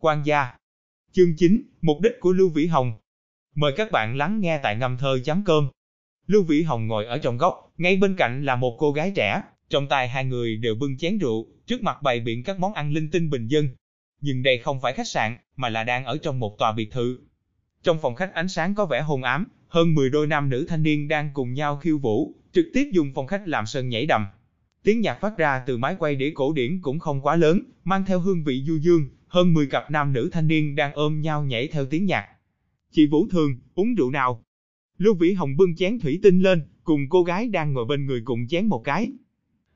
quan gia. Chương 9, mục đích của Lưu Vĩ Hồng. Mời các bạn lắng nghe tại ngâm thơ chấm cơm. Lưu Vĩ Hồng ngồi ở trong góc, ngay bên cạnh là một cô gái trẻ, trong tay hai người đều bưng chén rượu, trước mặt bày biện các món ăn linh tinh bình dân. Nhưng đây không phải khách sạn, mà là đang ở trong một tòa biệt thự. Trong phòng khách ánh sáng có vẻ hôn ám, hơn 10 đôi nam nữ thanh niên đang cùng nhau khiêu vũ, trực tiếp dùng phòng khách làm sân nhảy đầm. Tiếng nhạc phát ra từ máy quay đĩa cổ điển cũng không quá lớn, mang theo hương vị du dương, hơn 10 cặp nam nữ thanh niên đang ôm nhau nhảy theo tiếng nhạc. Chị Vũ Thường, uống rượu nào? Lưu Vĩ Hồng bưng chén thủy tinh lên, cùng cô gái đang ngồi bên người cùng chén một cái.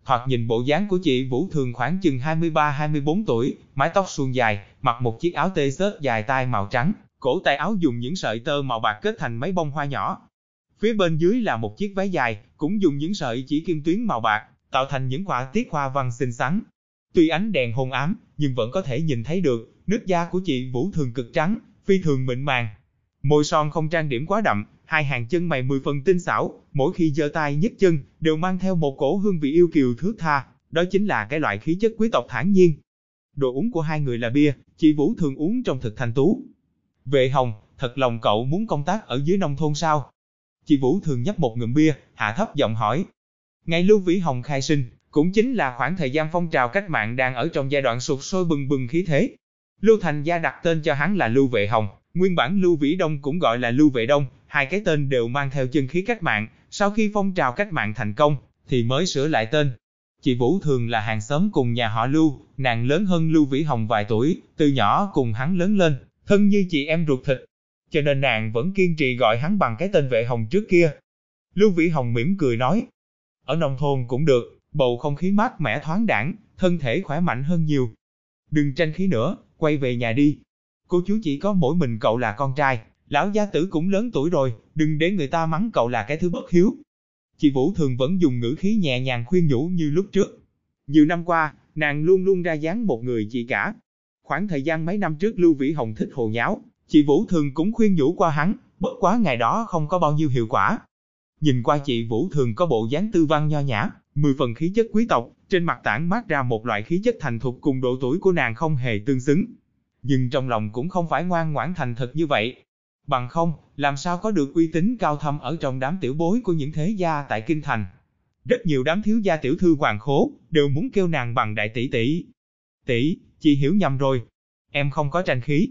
Thoạt nhìn bộ dáng của chị Vũ Thường khoảng chừng 23-24 tuổi, mái tóc suôn dài, mặc một chiếc áo tê xớt dài tay màu trắng, cổ tay áo dùng những sợi tơ màu bạc kết thành mấy bông hoa nhỏ. Phía bên dưới là một chiếc váy dài, cũng dùng những sợi chỉ kim tuyến màu bạc, tạo thành những quả tiết hoa văn xinh xắn. Tuy ánh đèn hôn ám, nhưng vẫn có thể nhìn thấy được, nước da của chị Vũ Thường cực trắng, phi thường mịn màng. Môi son không trang điểm quá đậm, hai hàng chân mày mười phần tinh xảo, mỗi khi giơ tay nhấc chân, đều mang theo một cổ hương vị yêu kiều thước tha, đó chính là cái loại khí chất quý tộc thản nhiên. Đồ uống của hai người là bia, chị Vũ thường uống trong thực thanh tú. Vệ Hồng, thật lòng cậu muốn công tác ở dưới nông thôn sao? Chị Vũ thường nhấp một ngụm bia, hạ thấp giọng hỏi. Ngày Lưu Vĩ Hồng khai sinh, cũng chính là khoảng thời gian phong trào cách mạng đang ở trong giai đoạn sụt sôi bừng bừng khí thế. Lưu Thành Gia đặt tên cho hắn là Lưu Vệ Hồng, nguyên bản Lưu Vĩ Đông cũng gọi là Lưu Vệ Đông, hai cái tên đều mang theo chân khí cách mạng, sau khi phong trào cách mạng thành công, thì mới sửa lại tên. Chị Vũ thường là hàng xóm cùng nhà họ Lưu, nàng lớn hơn Lưu Vĩ Hồng vài tuổi, từ nhỏ cùng hắn lớn lên, thân như chị em ruột thịt. Cho nên nàng vẫn kiên trì gọi hắn bằng cái tên Vệ Hồng trước kia. Lưu Vĩ Hồng mỉm cười nói, ở nông thôn cũng được, bầu không khí mát mẻ thoáng đẳng, thân thể khỏe mạnh hơn nhiều. Đừng tranh khí nữa, quay về nhà đi. Cô chú chỉ có mỗi mình cậu là con trai, lão gia tử cũng lớn tuổi rồi, đừng để người ta mắng cậu là cái thứ bất hiếu. Chị Vũ thường vẫn dùng ngữ khí nhẹ nhàng khuyên nhủ như lúc trước. Nhiều năm qua, nàng luôn luôn ra dáng một người chị cả. Khoảng thời gian mấy năm trước Lưu Vĩ Hồng thích hồ nháo, chị Vũ thường cũng khuyên nhủ qua hắn, bất quá ngày đó không có bao nhiêu hiệu quả. Nhìn qua chị Vũ thường có bộ dáng tư văn nho nhã, mười phần khí chất quý tộc, trên mặt tản mát ra một loại khí chất thành thục cùng độ tuổi của nàng không hề tương xứng. Nhưng trong lòng cũng không phải ngoan ngoãn thành thật như vậy. Bằng không, làm sao có được uy tín cao thâm ở trong đám tiểu bối của những thế gia tại Kinh Thành. Rất nhiều đám thiếu gia tiểu thư hoàng khố, đều muốn kêu nàng bằng đại tỷ tỷ. Tỷ, chị hiểu nhầm rồi. Em không có tranh khí.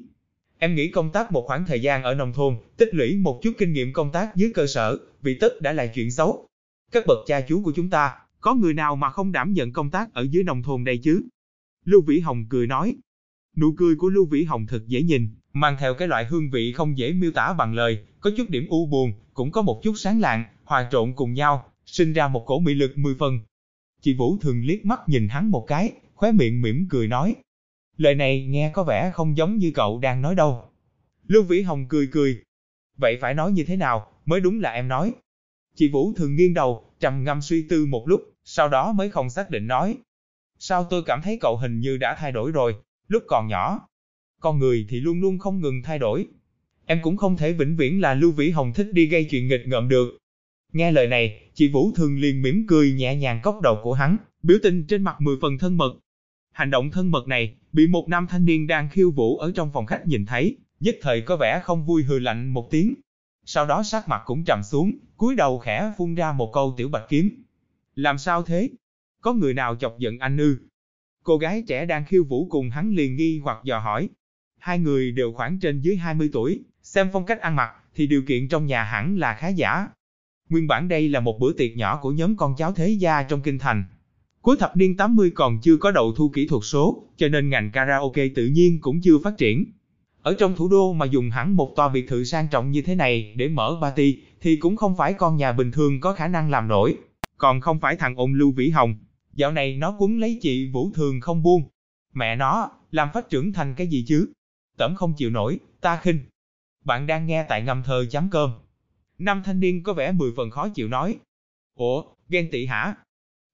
Em nghĩ công tác một khoảng thời gian ở nông thôn, tích lũy một chút kinh nghiệm công tác dưới cơ sở, vì tất đã là chuyện xấu. Các bậc cha chú của chúng ta, có người nào mà không đảm nhận công tác ở dưới nông thôn đây chứ? Lưu Vĩ Hồng cười nói. Nụ cười của Lưu Vĩ Hồng thật dễ nhìn, mang theo cái loại hương vị không dễ miêu tả bằng lời, có chút điểm u buồn, cũng có một chút sáng lạng, hòa trộn cùng nhau, sinh ra một cổ mị lực mười phần. Chị Vũ thường liếc mắt nhìn hắn một cái, khóe miệng mỉm cười nói. Lời này nghe có vẻ không giống như cậu đang nói đâu. Lưu Vĩ Hồng cười cười. Vậy phải nói như thế nào, mới đúng là em nói. Chị Vũ thường nghiêng đầu, trầm ngâm suy tư một lúc, sau đó mới không xác định nói. Sao tôi cảm thấy cậu hình như đã thay đổi rồi, lúc còn nhỏ. Con người thì luôn luôn không ngừng thay đổi. Em cũng không thể vĩnh viễn là Lưu Vĩ Hồng thích đi gây chuyện nghịch ngợm được. Nghe lời này, chị Vũ thường liền mỉm cười nhẹ nhàng cốc đầu của hắn, biểu tình trên mặt mười phần thân mật. Hành động thân mật này, bị một nam thanh niên đang khiêu vũ ở trong phòng khách nhìn thấy, nhất thời có vẻ không vui hừ lạnh một tiếng. Sau đó sắc mặt cũng trầm xuống, cúi đầu khẽ phun ra một câu tiểu bạch kiếm. Làm sao thế? Có người nào chọc giận anh ư? Cô gái trẻ đang khiêu vũ cùng hắn liền nghi hoặc dò hỏi. Hai người đều khoảng trên dưới 20 tuổi, xem phong cách ăn mặc, thì điều kiện trong nhà hẳn là khá giả. Nguyên bản đây là một bữa tiệc nhỏ của nhóm con cháu thế gia trong kinh thành. Cuối thập niên 80 còn chưa có đầu thu kỹ thuật số, cho nên ngành karaoke tự nhiên cũng chưa phát triển. Ở trong thủ đô mà dùng hẳn một tòa biệt thự sang trọng như thế này để mở party, thì cũng không phải con nhà bình thường có khả năng làm nổi. Còn không phải thằng ôn Lưu Vĩ Hồng, Dạo này nó quấn lấy chị Vũ Thường không buông. Mẹ nó, làm phát trưởng thành cái gì chứ? Tẩm không chịu nổi, ta khinh. Bạn đang nghe tại ngâm thơ chấm cơm. Năm thanh niên có vẻ mười phần khó chịu nói. Ủa, ghen tị hả?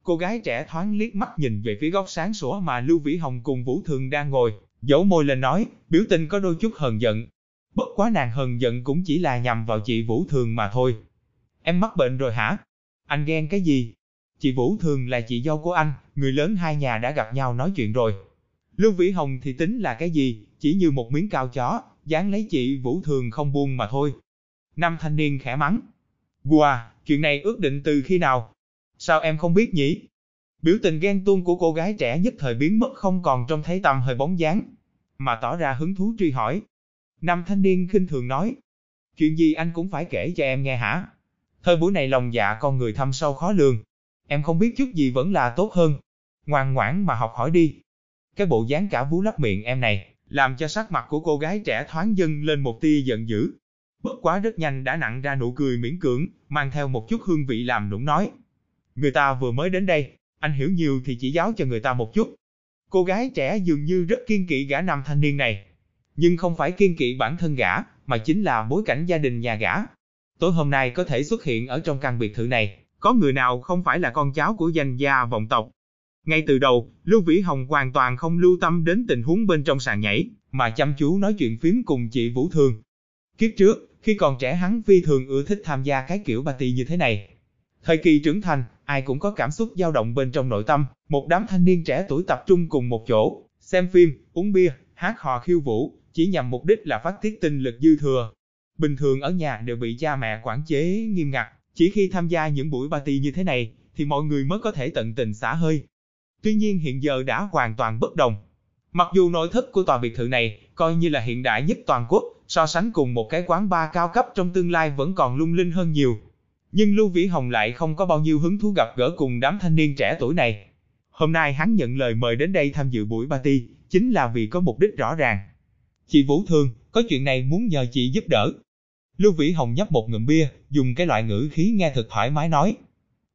Cô gái trẻ thoáng liếc mắt nhìn về phía góc sáng sủa mà Lưu Vĩ Hồng cùng Vũ Thường đang ngồi, dấu môi lên nói, biểu tình có đôi chút hờn giận. Bất quá nàng hờn giận cũng chỉ là nhằm vào chị Vũ Thường mà thôi. Em mắc bệnh rồi hả? Anh ghen cái gì? Chị Vũ thường là chị dâu của anh, người lớn hai nhà đã gặp nhau nói chuyện rồi. Lưu Vĩ Hồng thì tính là cái gì, chỉ như một miếng cao chó, dán lấy chị Vũ Thường không buông mà thôi. Năm thanh niên khẽ mắng. Wow, chuyện này ước định từ khi nào? Sao em không biết nhỉ? Biểu tình ghen tuông của cô gái trẻ nhất thời biến mất không còn trông thấy tầm hơi bóng dáng, mà tỏ ra hứng thú truy hỏi. Năm thanh niên khinh thường nói, chuyện gì anh cũng phải kể cho em nghe hả? Thời buổi này lòng dạ con người thâm sâu khó lường, em không biết chút gì vẫn là tốt hơn. Ngoan ngoãn mà học hỏi đi. Cái bộ dáng cả vú lấp miệng em này, làm cho sắc mặt của cô gái trẻ thoáng dâng lên một tia giận dữ. Bất quá rất nhanh đã nặng ra nụ cười miễn cưỡng, mang theo một chút hương vị làm nũng nói. Người ta vừa mới đến đây, anh hiểu nhiều thì chỉ giáo cho người ta một chút. Cô gái trẻ dường như rất kiên kỵ gã nam thanh niên này. Nhưng không phải kiên kỵ bản thân gã, mà chính là bối cảnh gia đình nhà gã. Tối hôm nay có thể xuất hiện ở trong căn biệt thự này, có người nào không phải là con cháu của danh gia vọng tộc. Ngay từ đầu, Lưu Vĩ Hồng hoàn toàn không lưu tâm đến tình huống bên trong sàn nhảy, mà chăm chú nói chuyện phím cùng chị Vũ Thường. Kiếp trước, khi còn trẻ hắn phi thường ưa thích tham gia cái kiểu party như thế này. Thời kỳ trưởng thành, ai cũng có cảm xúc dao động bên trong nội tâm, một đám thanh niên trẻ tuổi tập trung cùng một chỗ, xem phim, uống bia, hát hò khiêu vũ, chỉ nhằm mục đích là phát tiết tinh lực dư thừa. Bình thường ở nhà đều bị cha mẹ quản chế nghiêm ngặt, chỉ khi tham gia những buổi party như thế này, thì mọi người mới có thể tận tình xả hơi. Tuy nhiên hiện giờ đã hoàn toàn bất đồng. Mặc dù nội thất của tòa biệt thự này coi như là hiện đại nhất toàn quốc, so sánh cùng một cái quán bar cao cấp trong tương lai vẫn còn lung linh hơn nhiều. Nhưng Lưu Vĩ Hồng lại không có bao nhiêu hứng thú gặp gỡ cùng đám thanh niên trẻ tuổi này. Hôm nay hắn nhận lời mời đến đây tham dự buổi party, chính là vì có mục đích rõ ràng. Chị Vũ Thương, có chuyện này muốn nhờ chị giúp đỡ. Lưu Vĩ Hồng nhấp một ngụm bia, dùng cái loại ngữ khí nghe thật thoải mái nói.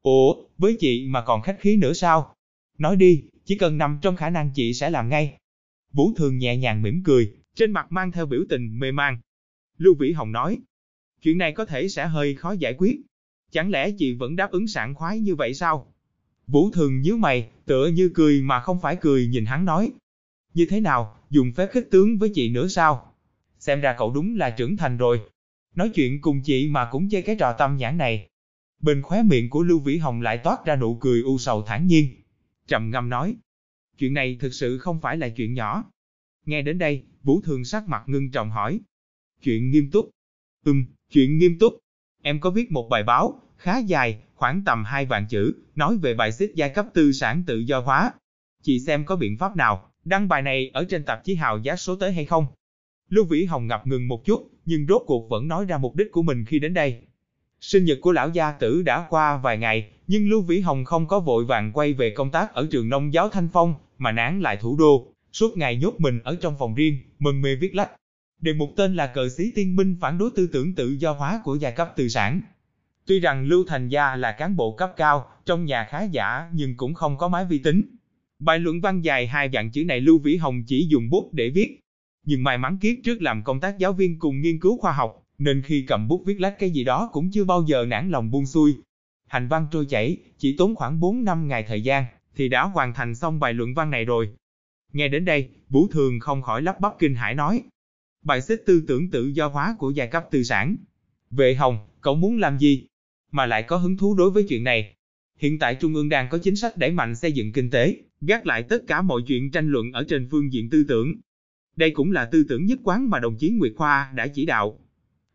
Ủa, với chị mà còn khách khí nữa sao? Nói đi, chỉ cần nằm trong khả năng chị sẽ làm ngay. Vũ Thường nhẹ nhàng mỉm cười, trên mặt mang theo biểu tình mê man. Lưu Vĩ Hồng nói, chuyện này có thể sẽ hơi khó giải quyết. Chẳng lẽ chị vẫn đáp ứng sảng khoái như vậy sao? Vũ Thường nhíu mày, tựa như cười mà không phải cười nhìn hắn nói. Như thế nào, dùng phép khích tướng với chị nữa sao? Xem ra cậu đúng là trưởng thành rồi. Nói chuyện cùng chị mà cũng chơi cái trò tâm nhãn này. Bên khóe miệng của Lưu Vĩ Hồng lại toát ra nụ cười u sầu thản nhiên. Trầm ngâm nói. Chuyện này thực sự không phải là chuyện nhỏ. Nghe đến đây, Vũ Thường sắc mặt ngưng trọng hỏi. Chuyện nghiêm túc. Ừm, chuyện nghiêm túc. Em có viết một bài báo, khá dài, khoảng tầm hai vạn chữ, nói về bài xích giai cấp tư sản tự do hóa. Chị xem có biện pháp nào, đăng bài này ở trên tạp chí hào giá số tới hay không? Lưu Vĩ Hồng ngập ngừng một chút, nhưng rốt cuộc vẫn nói ra mục đích của mình khi đến đây. Sinh nhật của lão gia tử đã qua vài ngày, nhưng Lưu Vĩ Hồng không có vội vàng quay về công tác ở trường nông giáo Thanh Phong, mà nán lại thủ đô, suốt ngày nhốt mình ở trong phòng riêng, mừng mê viết lách. Đề mục tên là cờ xí tiên minh phản đối tư tưởng tự do hóa của giai cấp tư sản. Tuy rằng Lưu Thành Gia là cán bộ cấp cao, trong nhà khá giả nhưng cũng không có máy vi tính. Bài luận văn dài hai dạng chữ này Lưu Vĩ Hồng chỉ dùng bút để viết. Nhưng may mắn kiết trước làm công tác giáo viên cùng nghiên cứu khoa học, nên khi cầm bút viết lách cái gì đó cũng chưa bao giờ nản lòng buông xuôi. Hành văn trôi chảy, chỉ tốn khoảng 4 năm ngày thời gian, thì đã hoàn thành xong bài luận văn này rồi. Nghe đến đây, Vũ Thường không khỏi lắp bắp kinh hãi nói. Bài xích tư tưởng tự do hóa của giai cấp tư sản. Vệ Hồng, cậu muốn làm gì? Mà lại có hứng thú đối với chuyện này. Hiện tại Trung ương đang có chính sách đẩy mạnh xây dựng kinh tế, gác lại tất cả mọi chuyện tranh luận ở trên phương diện tư tưởng. Đây cũng là tư tưởng nhất quán mà đồng chí Nguyệt Khoa đã chỉ đạo.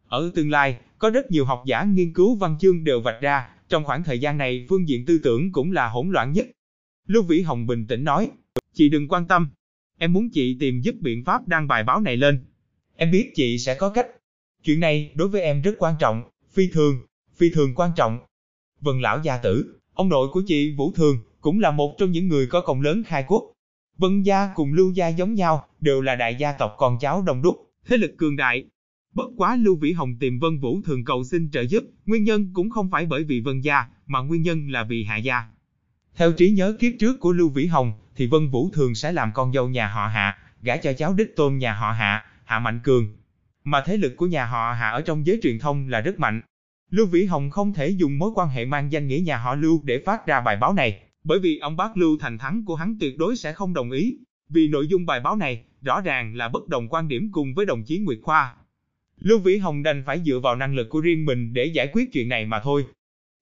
Ở tương lai, có rất nhiều học giả nghiên cứu văn chương đều vạch ra, trong khoảng thời gian này phương diện tư tưởng cũng là hỗn loạn nhất. Lưu Vĩ Hồng bình tĩnh nói, chị đừng quan tâm, em muốn chị tìm giúp biện pháp đăng bài báo này lên. Em biết chị sẽ có cách. Chuyện này đối với em rất quan trọng, phi thường, phi thường quan trọng. Vân lão gia tử, ông nội của chị Vũ Thường, cũng là một trong những người có công lớn khai quốc. Vân gia cùng Lưu gia giống nhau, đều là đại gia tộc con cháu đông đúc, thế lực cường đại. Bất quá Lưu Vĩ Hồng tìm Vân Vũ Thường cầu xin trợ giúp, nguyên nhân cũng không phải bởi vì Vân gia, mà nguyên nhân là vì Hạ gia. Theo trí nhớ kiếp trước của Lưu Vĩ Hồng, thì Vân Vũ Thường sẽ làm con dâu nhà họ Hạ, gả cho cháu đích tôn nhà họ Hạ, Hạ Mạnh Cường. Mà thế lực của nhà họ Hạ ở trong giới truyền thông là rất mạnh. Lưu Vĩ Hồng không thể dùng mối quan hệ mang danh nghĩa nhà họ Lưu để phát ra bài báo này, bởi vì ông bác Lưu Thành Thắng của hắn tuyệt đối sẽ không đồng ý, vì nội dung bài báo này rõ ràng là bất đồng quan điểm cùng với đồng chí Nguyệt Khoa. Lưu Vĩ Hồng đành phải dựa vào năng lực của riêng mình để giải quyết chuyện này mà thôi.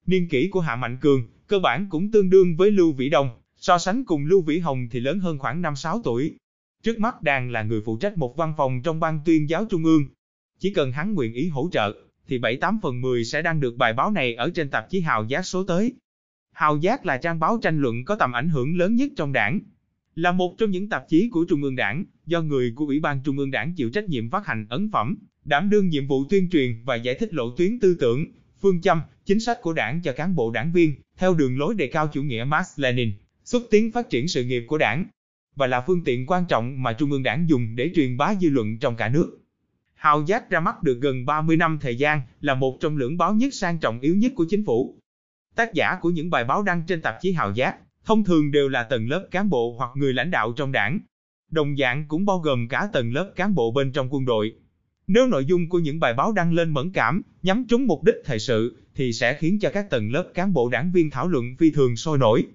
Niên kỷ của Hạ Mạnh Cường, cơ bản cũng tương đương với Lưu Vĩ Đông, so sánh cùng Lưu Vĩ Hồng thì lớn hơn khoảng 5-6 tuổi. trước mắt đang là người phụ trách một văn phòng trong ban tuyên giáo trung ương. Chỉ cần hắn nguyện ý hỗ trợ, thì 7-8 phần 10 sẽ đăng được bài báo này ở trên tạp chí Hào Giác số tới. Hào Giác là trang báo tranh luận có tầm ảnh hưởng lớn nhất trong đảng. Là một trong những tạp chí của Trung ương Đảng, do người của Ủy ban Trung ương Đảng chịu trách nhiệm phát hành ấn phẩm, đảm đương nhiệm vụ tuyên truyền và giải thích lộ tuyến tư tưởng, phương châm, chính sách của đảng cho cán bộ đảng viên, theo đường lối đề cao chủ nghĩa Marx Lenin, xúc tiến phát triển sự nghiệp của đảng, và là phương tiện quan trọng mà Trung ương Đảng dùng để truyền bá dư luận trong cả nước. Hào Giác ra mắt được gần 30 năm thời gian, là một trong lưỡng báo nhất sang trọng yếu nhất của chính phủ. Tác giả của những bài báo đăng trên tạp chí Hào Giác, thông thường đều là tầng lớp cán bộ hoặc người lãnh đạo trong đảng. Đồng dạng cũng bao gồm cả tầng lớp cán bộ bên trong quân đội. Nếu nội dung của những bài báo đăng lên mẫn cảm, nhắm trúng mục đích thời sự, thì sẽ khiến cho các tầng lớp cán bộ đảng viên thảo luận phi thường sôi nổi.